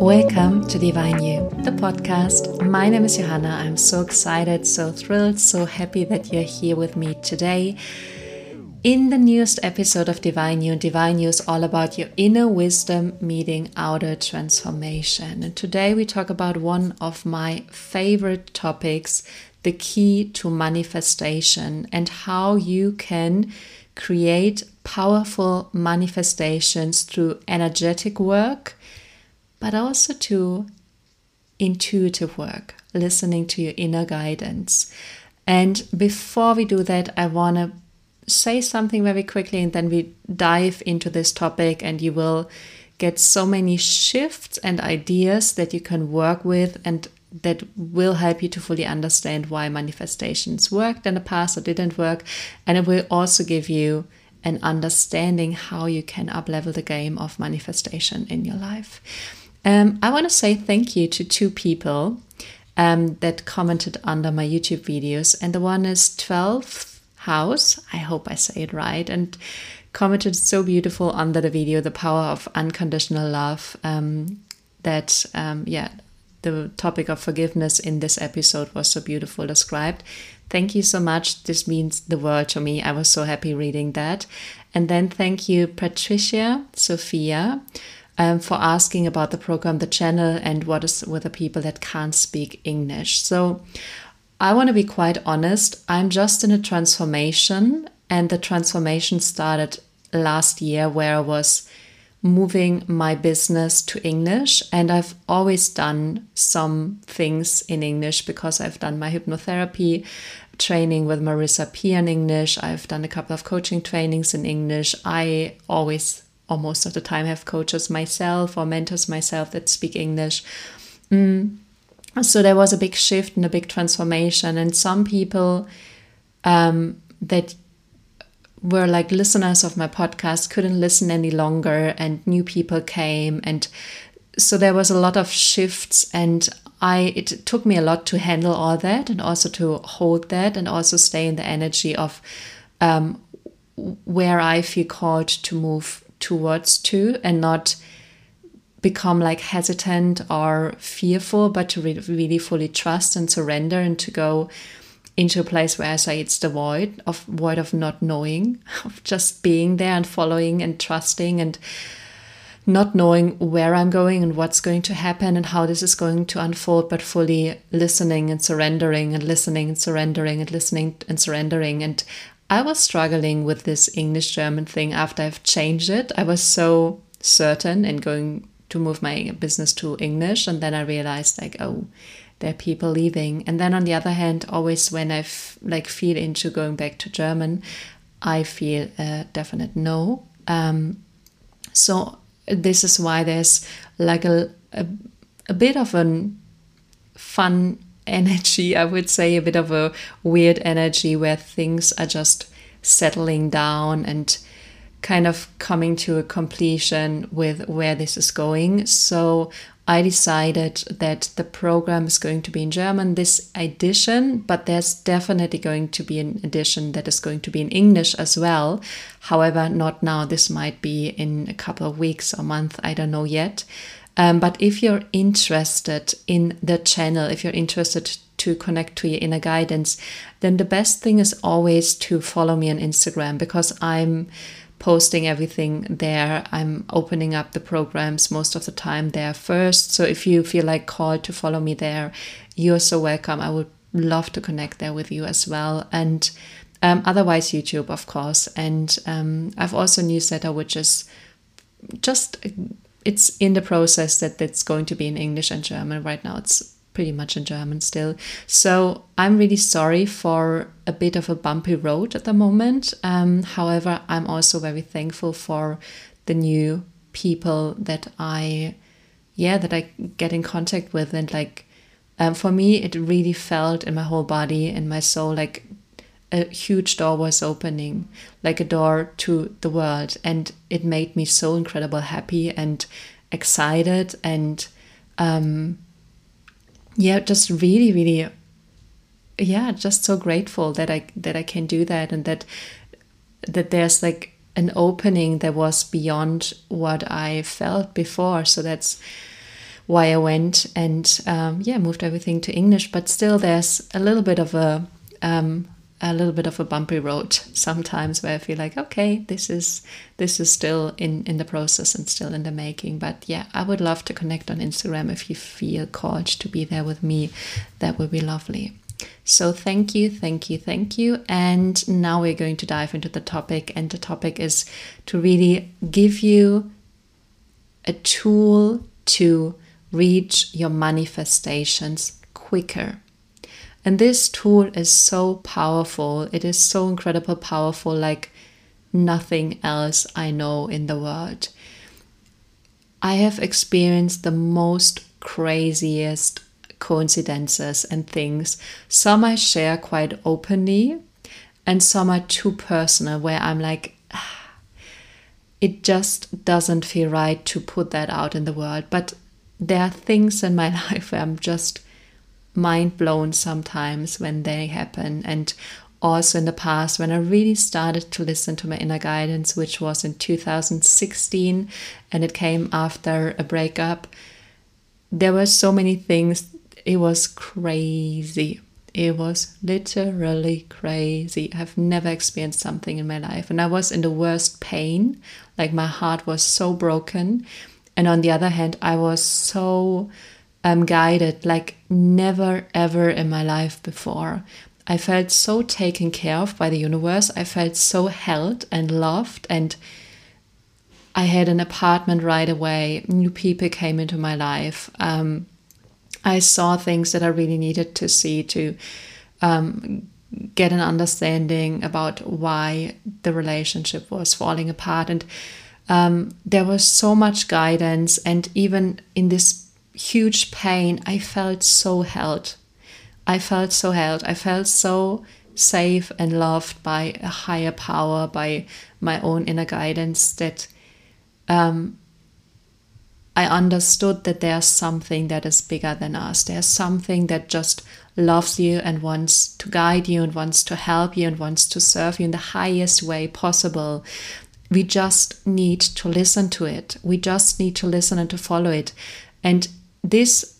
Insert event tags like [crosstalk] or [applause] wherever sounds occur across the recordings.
Welcome to Divine You, the podcast. My name is Johanna. I'm so excited, so thrilled, so happy that you're here with me today. In the newest episode of Divine You, Divine You is all about your inner wisdom meeting outer transformation. And today we talk about one of my favorite topics the key to manifestation and how you can create powerful manifestations through energetic work but also to intuitive work, listening to your inner guidance. And before we do that, I want to say something very quickly and then we dive into this topic, and you will get so many shifts and ideas that you can work with and that will help you to fully understand why manifestations worked in the past or didn't work. And it will also give you an understanding how you can uplevel the game of manifestation in your life. Um, I want to say thank you to two people um, that commented under my YouTube videos, and the one is 12th House. I hope I say it right, and commented so beautiful under the video, the power of unconditional love. Um, that um, yeah, the topic of forgiveness in this episode was so beautiful described. Thank you so much. This means the world to me. I was so happy reading that. And then thank you, Patricia, Sophia um, for asking about the program, the channel, and what is with the people that can't speak English. So I want to be quite honest. I'm just in a transformation, and the transformation started last year where I was moving my business to English. And I've always done some things in English because I've done my hypnotherapy training with Marisa Peer in English. I've done a couple of coaching trainings in English. I always or most of the time have coaches myself or mentors myself that speak English. Mm. So there was a big shift and a big transformation, and some people um, that were like listeners of my podcast couldn't listen any longer, and new people came, and so there was a lot of shifts and I it took me a lot to handle all that and also to hold that and also stay in the energy of um, where I feel called to move towards to and not become like hesitant or fearful, but to re- really fully trust and surrender and to go into a place where I say it's the void of void of not knowing, [laughs] of just being there and following and trusting and not knowing where I'm going and what's going to happen and how this is going to unfold, but fully listening and surrendering and listening and surrendering and listening and surrendering. And I was struggling with this English German thing after I've changed it. I was so certain in going to move my business to English, and then I realized like, oh, there are people leaving. And then on the other hand, always when I like feel into going back to German, I feel a definite no. Um, so this is why there's like a, a, a bit of a fun energy, I would say, a bit of a weird energy where things are just settling down and kind of coming to a completion with where this is going. So I decided that the program is going to be in German this edition, but there's definitely going to be an edition that is going to be in English as well. However, not now. This might be in a couple of weeks or month. I don't know yet. Um, but if you're interested in the channel, if you're interested to connect to your inner guidance, then the best thing is always to follow me on Instagram because I'm posting everything there. I'm opening up the programs most of the time there first. So if you feel like called to follow me there, you're so welcome. I would love to connect there with you as well. And um, otherwise, YouTube, of course. And um, I've also newsletter, which is just it's in the process that it's going to be in English and German. Right now, it's pretty much in German still. So I'm really sorry for a bit of a bumpy road at the moment. Um, however, I'm also very thankful for the new people that I, yeah, that I get in contact with. And like, um, for me, it really felt in my whole body and my soul like a huge door was opening, like a door to the world. And it made me so incredible happy and excited and um, yeah, just really, really yeah, just so grateful that I that I can do that and that that there's like an opening that was beyond what I felt before. So that's why I went and um, yeah, moved everything to English. But still, there's a little bit of a um, a little bit of a bumpy road sometimes where I feel like okay this is this is still in in the process and still in the making. But yeah I would love to connect on Instagram if you feel called to be there with me. That would be lovely. So thank you thank you thank you. And now we're going to dive into the topic. And the topic is to really give you a tool to reach your manifestations quicker and this tool is so powerful. It is so incredible powerful, like nothing else I know in the world. I have experienced the most craziest coincidences and things. Some I share quite openly, and some are too personal, where I'm like, ah, it just doesn't feel right to put that out in the world. But there are things in my [laughs] life where I'm just mind blown sometimes when they happen. And also in the past, when I really started to listen to my inner guidance, which was in 2016, and it came after a breakup, there were so many things. It was crazy. It was literally crazy. I've never experienced something in my life. And I was in the worst pain. Like my heart was so broken. And on the other hand, I was so um, guided like never ever in my life before. I felt so taken care of by the universe. I felt so held and loved, and I had an apartment right away. New people came into my life. Um, I saw things that I really needed to see to um, get an understanding about why the relationship was falling apart. And um, there was so much guidance, and even in this huge pain, I felt so held. I felt so held. I felt so safe and loved by a higher power, by my own inner guidance that um, I understood that there's something that is bigger than us. There's something that just loves you and wants to guide you and wants to help you and wants to serve you in the highest way possible. We just need to listen to it. We just need to listen and to follow it. And this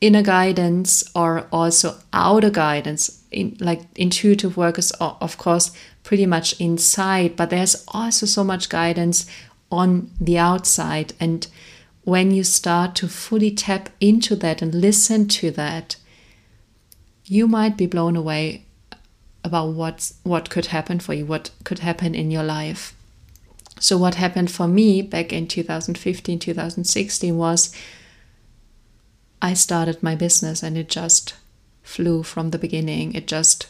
inner guidance or also outer guidance in like intuitive work is of course pretty much inside but there's also so much guidance on the outside. And when you start to fully tap into that and listen to that you might be blown away about what what could happen for you what could happen in your life. So what happened for me back in 2015 2016 was I started my business and it just flew from the beginning. It just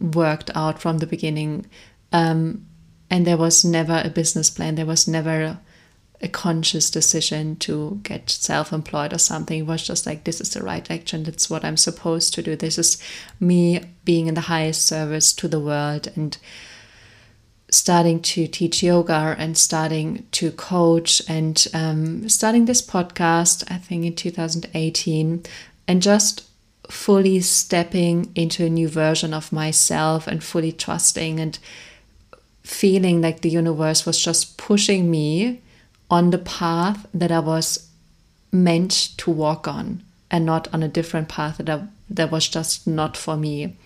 worked out from the beginning. Um, and there was never a business plan, there was never a, conscious decision to get self employed or something. It was just like, this is the right action, that's what I'm supposed to do. This is me being in the highest service to the world. And starting to teach yoga and starting to coach and um, starting this podcast, I think in 2018, and just fully stepping into a new version of myself and fully trusting and feeling like the universe was just pushing me on the path that I was meant to walk on and not on a different path that I, that was just not for me.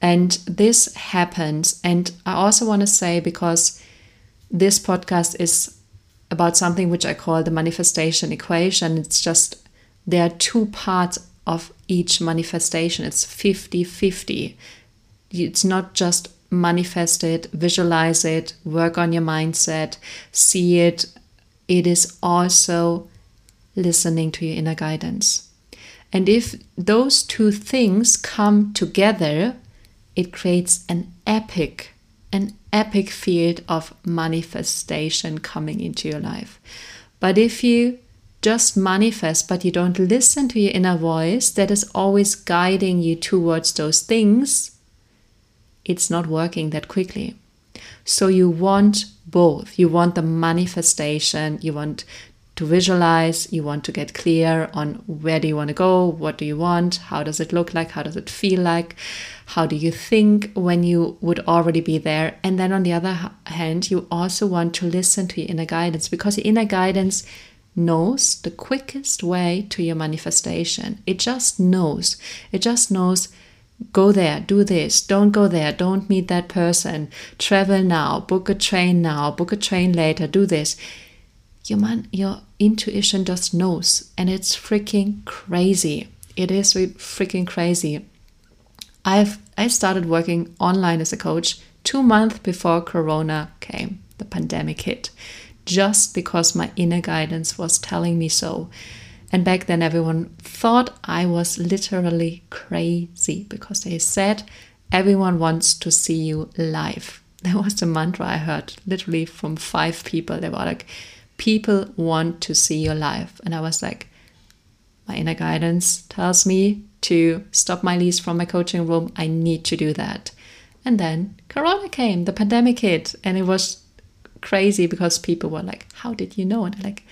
And this happens. And I also want to say, because this podcast is about something which I call the manifestation equation, it's just there are two parts of each manifestation. It's 50 50. It's not just manifest it, visualize it, work on your mindset, see it. It is also listening to your inner guidance. And if those two things come together, it creates an epic, an epic field of manifestation coming into your life. But if you just manifest, but you don't listen to your inner voice that is always guiding you towards those things, it's not working that quickly. So you want both. You want the manifestation, you want to visualize, you want to get clear on where do you want to go, what do you want, how does it look like, how does it feel like, how do you think when you would already be there. And then on the other hand, you also want to listen to your inner guidance because your inner guidance knows the quickest way to your manifestation. It just knows. It just knows go there, do this, don't go there, don't meet that person, travel now, book a train now, book a train later, do this. Your man, your intuition just knows, and it's freaking crazy. It is freaking crazy. I've I started working online as a coach two months before Corona came, the pandemic hit, just because my inner guidance was telling me so. And back then, everyone thought I was literally crazy because they said everyone wants to see you live. [laughs] That was the mantra I heard literally from five people. They were like, People want to see your live. And I was like, My inner guidance tells me to stop my lease from my coaching room. I need to do that. And then Corona came, the pandemic hit, and it was crazy because people were like, How did you know? And I like,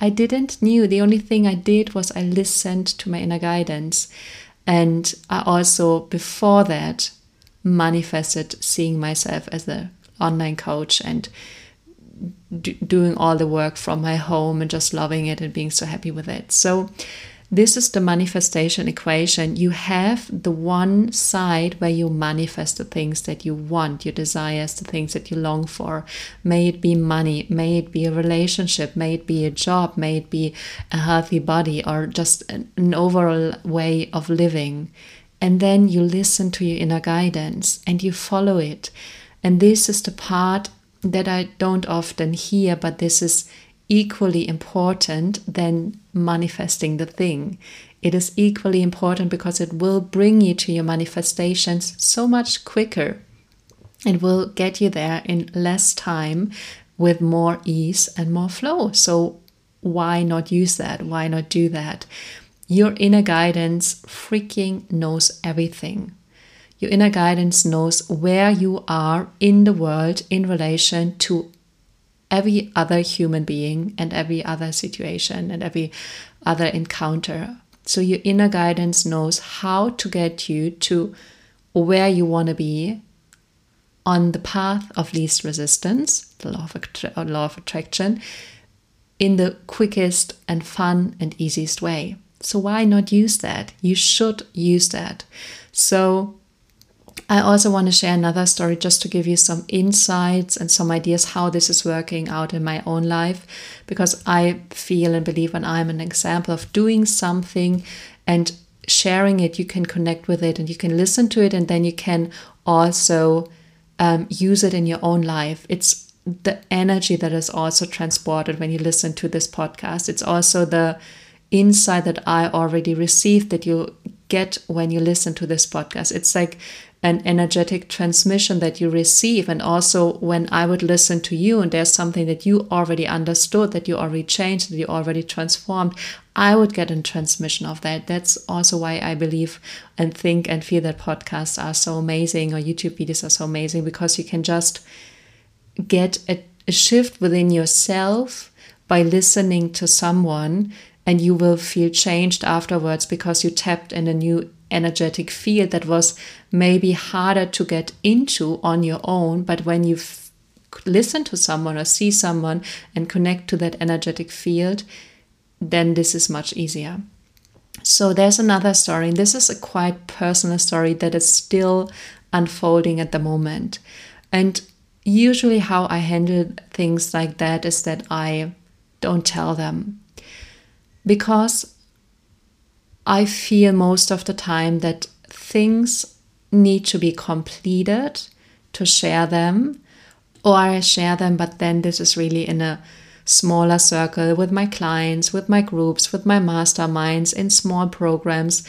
I didn't knew. The only thing I did was I listened to my inner guidance. And I also, before that, manifested seeing myself as an online coach and doing all the work from my home and just loving it and being so happy with it. So this is the manifestation equation. You have the one side where you manifest the things that you want, your desires, the things that you long for. May it be money, may it be a relationship, may it be a job, may it be a healthy body, or just an overall way of living. And then you listen to your inner guidance and you follow it. And this is the part that I don't often hear, but this is equally important than manifesting the thing. It is equally important because it will bring you to your manifestations so much quicker. It will get you there in less time with more ease and more flow. So, why not use that? Why not do that? Your inner guidance freaking knows everything. Your inner guidance knows where you are in the world in relation to every other human being and every other situation and every other encounter. So your inner guidance knows how to get you to where you want to be on the path of least resistance, the law of, attra- uh, law of attraction, in the quickest and fun and easiest way. So why not use that? You should use that. So I also want to share another story just to give you some insights and some ideas how this is working out in my own life because I feel and believe when I'm an example of doing something and sharing it, you can connect with it and you can listen to it and then you can also um, use it in your own life. It's the energy that is also transported when you listen to this podcast. It's also the insight that I already received that you get when you listen to this podcast. It's like an energetic transmission that you receive. And also, when I would listen to you and there's something that you already understood, that you already changed, that you already transformed, I would get a transmission of that. That's also why I believe and think and feel that podcasts are so amazing or YouTube videos are so amazing because you can just get a, a shift within yourself by listening to someone and you will feel changed afterwards because you tapped in a new energetic field that was maybe harder to get into on your own. But when you listen to someone or see someone and connect to that energetic field, then this is much easier. So there's another story. This is a quite personal story that is still unfolding at the moment. And usually, how I handle things like that is that I don't tell them because I feel most of the time that things need to be completed to share them, or I share them, but then this is really in a smaller circle with my clients, with my groups, with my masterminds, in small programs.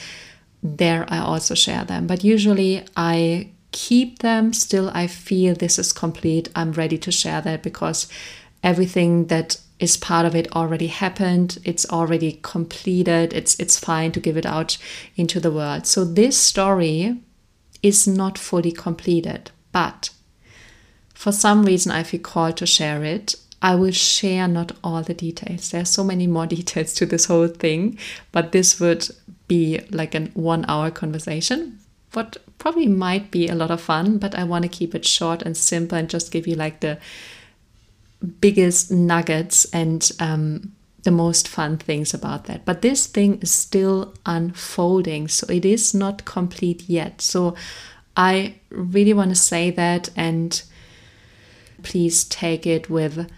There I also share them, but usually I keep them still. I feel this is complete. I'm ready to share that because everything that is part of it already happened it's already completed it's it's fine to give it out into the world. So this story is not fully completed but for some reason i feel called to share it. I will share not all the details. There's so many more [laughs] details to this whole thing but this would be like an one hour conversation. What probably might be a lot of fun but i want to keep it short and simple and just give you like the biggest nuggets and um, the most fun things about that. But this thing is still unfolding, so it is not complete yet. So I really want to say that, and please take it with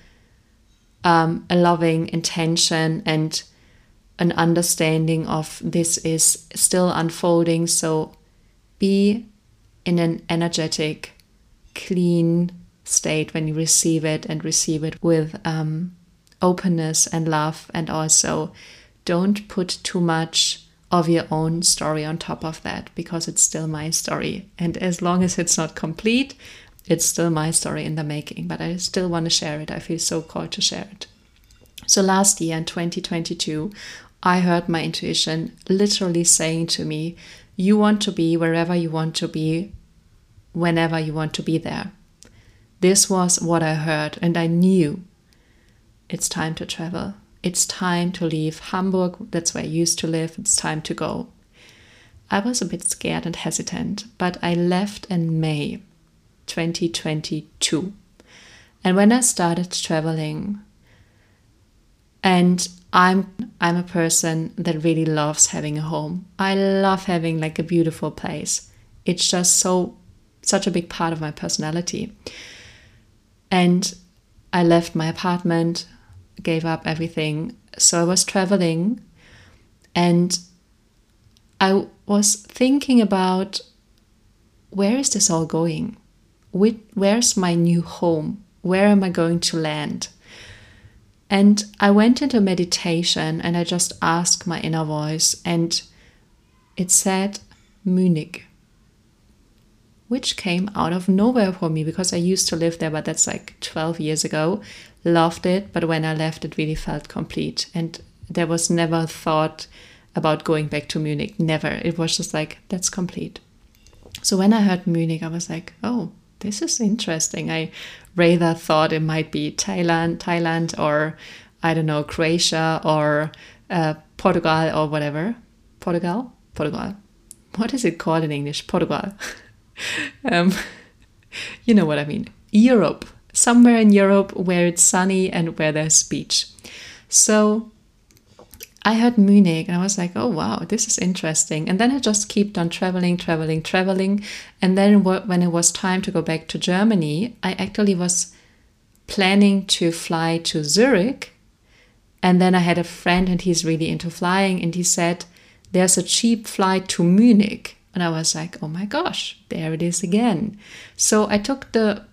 um, a loving intention and an understanding of this is still unfolding. So be in an energetic, clean state when you receive it and receive it with um, openness and love. And also don't put too much of your own story on top of that because it's still my story. And as long as it's not complete, it's still my story in the making. But I still want to share it. I feel so called to share it. So last year in 2022, I heard my intuition literally saying to me, You want to be wherever you want to be, whenever you want to be there. This was what I heard, and I knew it's time to travel. It's time to leave Hamburg, that's where I used to live. It's time to go. I was a bit scared and hesitant, but I left in May 2022. And when I started traveling, and I'm I'm a person that really loves having a home. I love having like a beautiful place. It's just so such a big part of my personality. And I left my apartment, gave up everything. So I was traveling and I was thinking about where is this all going? Where's my new home? Where am I going to land? And I went into meditation and I just asked my inner voice, and it said Munich, which came out of nowhere for me because I used to live there, but that's like 12 years ago. Loved it, but when I left, it really felt complete. And there was never thought about going back to Munich. Never. It was just like, that's complete. So when I heard Munich, I was like, oh, this is interesting. I rather thought it might be Thailand, Thailand, or I don't know, Croatia or uh, Portugal or whatever. Portugal, Portugal. What is it called in English? Portugal. [laughs] [laughs] um, [laughs] you know what I mean. Europe, somewhere in Europe where it's sunny and where there's beach. So I heard Munich and I was like, oh wow, this is interesting. And then I just kept on traveling, traveling, traveling. And then when it was time to go back to Germany, I actually was planning to fly to Zurich. And then I had a friend and he's really into flying and he said, there's a cheap flight to Munich. And I was like, oh my gosh, there it is again. So I took the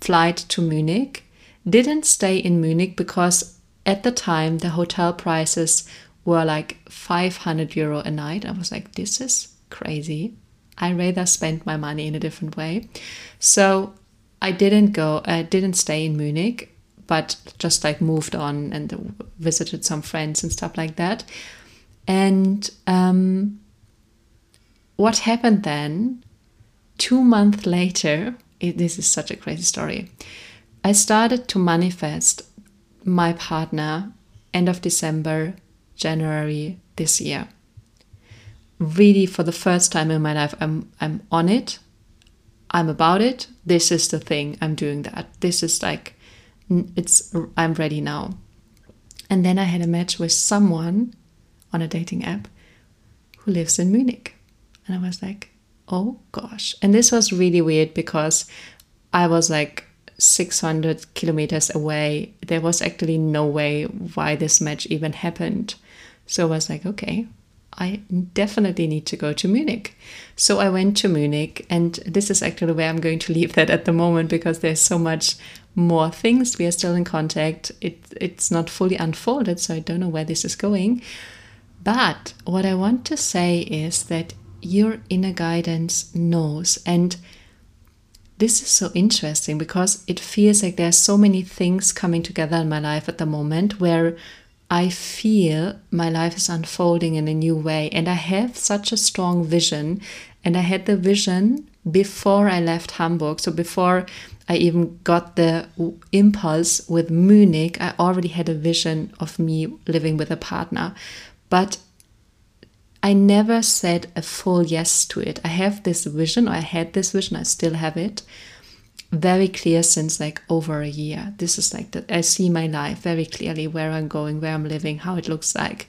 flight to Munich, didn't stay in Munich because at the time the hotel prices were like 500 euro a night. I was like, this is crazy. I rather spend my money in a different way. So I didn't go, I didn't stay in Munich, but just like moved on and visited some friends and stuff like that. And um, what happened then, two months later, it, this is such a crazy story. I started to manifest my partner end of December January this year. Really, for the first time in my life, I'm, I'm on it. I'm about it. This is the thing. I'm doing that. This is like, it's, I'm ready now. And then I had a match with someone on a dating app who lives in Munich. And I was like, oh gosh. And this was really weird because I was like 600 kilometers away. There was actually no way why this match even happened. So I was like, okay, I definitely need to go to Munich. So I went to Munich, and this is actually where I'm going to leave that at the moment because there's so much more things. We are still in contact. It, it's not fully unfolded, so I don't know where this is going. But what I want to say is that your inner guidance knows. And this is so interesting because it feels like there's so many things coming together in my life at the moment where I feel my life is unfolding in a new way. And I have such a strong vision. And I had the vision before I left Hamburg. So before I even got the impulse with Munich, I already had a vision of me living with a partner. But I never said a full yes to it. I have this vision, or I had this vision, I still have it. very clear since like over a year. This is like that I see my life very clearly where I'm going, where I'm living, how it looks like.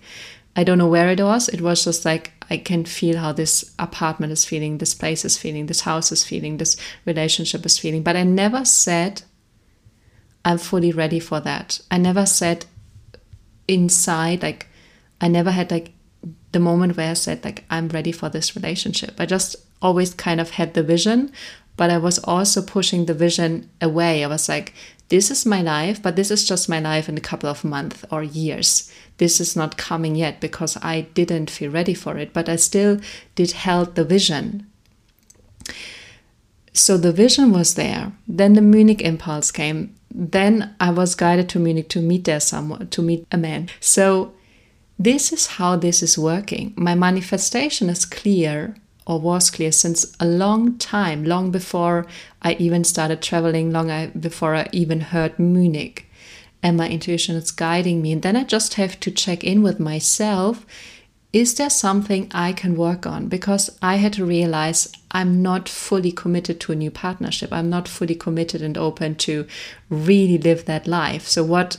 I don't know where it was. It was just like I can feel how this apartment is feeling, this place is feeling, this house is feeling, this relationship is feeling. But I never said I'm fully ready for that. I never said inside, like, I never had like the moment where I said, like, I'm ready for this relationship. I just always kind of had the vision, but I was also pushing the vision away. I was like, this is my life, but this is just my life in a couple of months or years. This is not coming yet because I didn't feel ready for it, but I still did held the vision. So the vision was there. Then the Munich impulse came. Then I was guided to Munich to meet there someone, to meet a man. So this is how this is working. My manifestation is clear or was clear since a long time, long before I even started traveling, long uh, before I even heard Munich. And my intuition is guiding me. And then I just have to check in with myself. Is there something I can work on? Because I had to realize I'm not fully committed to a new partnership. I'm not fully committed and open to really live that life. So, what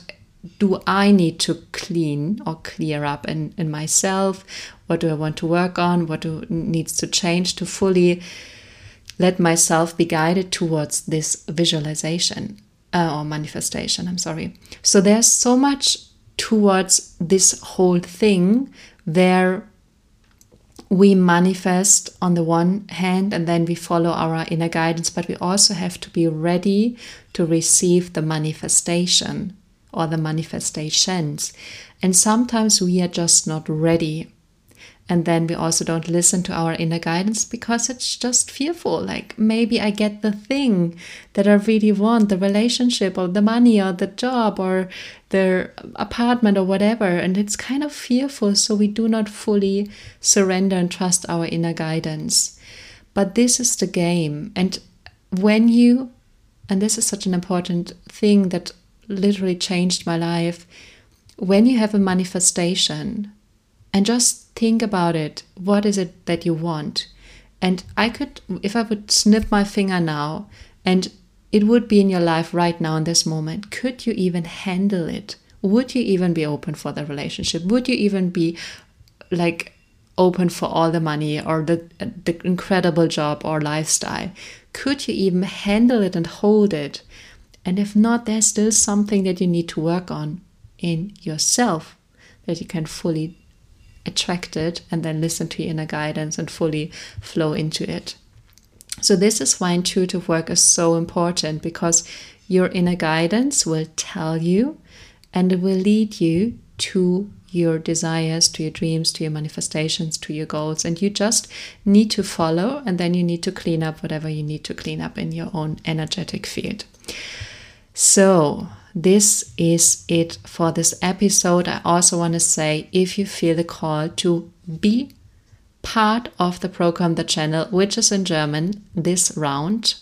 do I need to clean or clear up in, in myself? What do I want to work on? What do, needs to change to fully let myself be guided towards this visualization uh, or manifestation? I'm sorry. So there's so much towards this whole thing where we manifest on the one hand and then we follow our inner guidance, but we also have to be ready to receive the manifestation or the manifestations. And sometimes we are just not ready. And then we also don't listen to our inner guidance because it's just fearful. Like maybe I get the thing that I really want the relationship or the money or the job or the apartment or whatever. And it's kind of fearful. So we do not fully surrender and trust our inner guidance. But this is the game. And when you, and this is such an important thing that literally changed my life. When you have a manifestation and just think about it, what is it that you want? And I could, if I would snip my finger now and it would be in your life right now in this moment, could you even handle it? Would you even be open for the relationship? Would you even be like open for all the money or the, the incredible job or lifestyle? Could you even handle it and hold it? And if not, there's still something that you need to work on in yourself that you can fully attract it and then listen to your inner guidance and fully flow into it. So, this is why intuitive work is so important because your inner guidance will tell you and it will lead you to your desires, to your dreams, to your manifestations, to your goals. And you just need to follow and then you need to clean up whatever you need to clean up in your own energetic field. So, this is it for this episode. I also want to say if you feel the call to be part of the program, the channel, which is in German this round,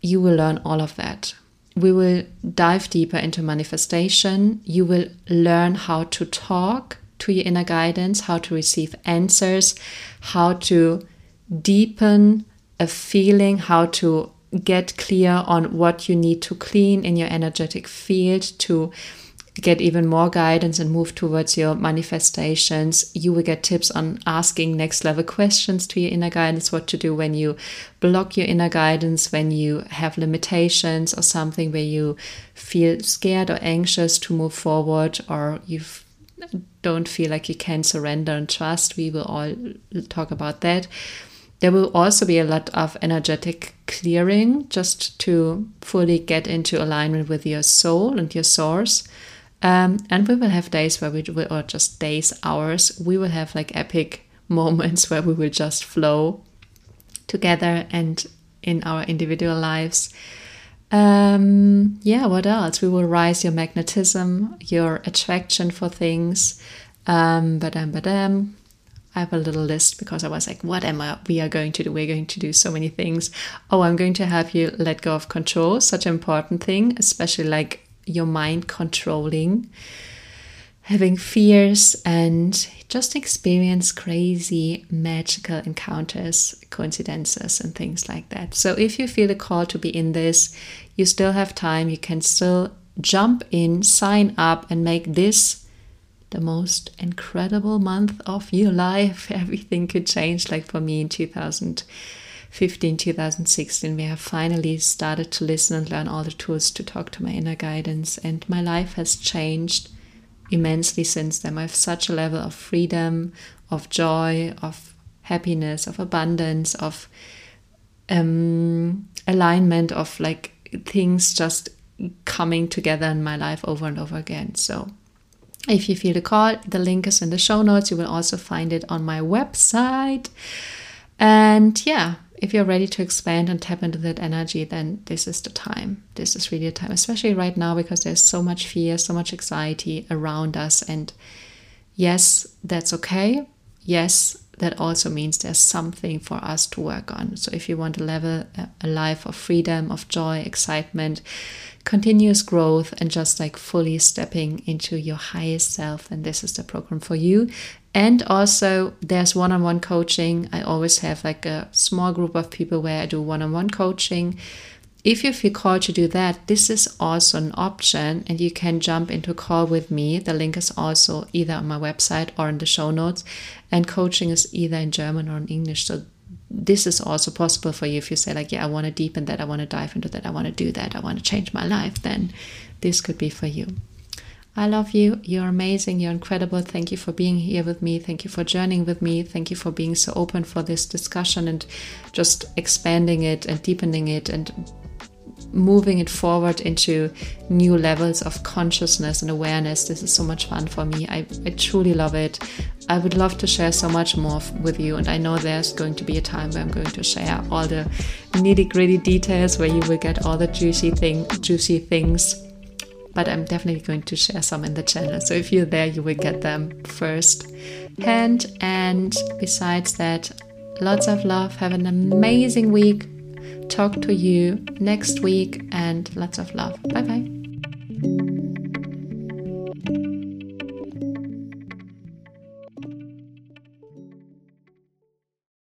you will learn all of that. We will dive deeper into manifestation. You will learn how to talk to your inner guidance, how to receive answers, how to deepen a feeling, how to get clear on what you need to clean in your energetic field to get even more guidance and move towards your manifestations. You will get tips on asking next level questions to your inner guidance, what to do when you block your inner guidance, when you have limitations or something where you feel scared or anxious to move forward or you don't feel like you can surrender and trust. We will all talk about that. There will also be a lot of energetic clearing just to fully get into alignment with your soul and your source. Um, and we will have days where we will, or just days, hours, we will have like epic [laughs] moments where we will just flow together and in our individual lives. Um, yeah, what else? We will rise your magnetism, your attraction for things. Um, badam, badam. I have a little list because I was like, what am I? We are going to do? We're going to do so many things. Oh, I'm going to have you let go of control, such an important thing, especially like your mind controlling. having fears and just experience crazy magical encounters, coincidences, and things like that. So, if you feel the call to be in this, you still have time. You can still jump in, sign up, and make this the most incredible month of your life. [laughs] Everything could change, like for me in 2015, 2016, we have finally started to listen and learn all the tools to talk to my inner guidance, and my life has changed immensely since then. I have such a level of freedom, of joy, of happiness, of abundance, of um, alignment, of like things just coming together in my life over and over again. So if you feel the call, the link is in the show notes. You will also find it on my website. And yeah, if you're ready to expand and tap into that energy, then this is the time. This is really the time, especially right now because there's so much fear, so much anxiety around us. And yes, that's okay. Yes, that also means there's something for us to work on. So if you want to level a life of freedom, of joy, excitement, continuous growth and just like fully stepping into your highest self, And this is the program for you. And also, there's one on one coaching. I always have like a small group of people where I do one on one coaching. If you feel called to do that, this is also an option, and you can jump into a call with me. The link is also either on my website or in the show notes. And coaching is either in German or in English. So this is also possible for you. If you say like yeah i want to deepen that i want to dive into that i want to do that i want to change my life then this could be for you. I love you. You're amazing. You're incredible. Thank you for being here with me. Thank you for journeying with me. Thank you for being so open for this discussion and just expanding it and deepening it and moving it forward into new levels of consciousness and awareness. This is so much fun for me. I, I truly love it. I would love to share so much more with you, and I know there's going to be a time where I'm going to share all the nitty gritty details where you will get all the juicy thing, juicy things. But I'm definitely going to share some in the channel. So if you're there, you will get them first hand. And besides that, lots of love. Have an amazing week talk to you next week and lots of love. Bye bye.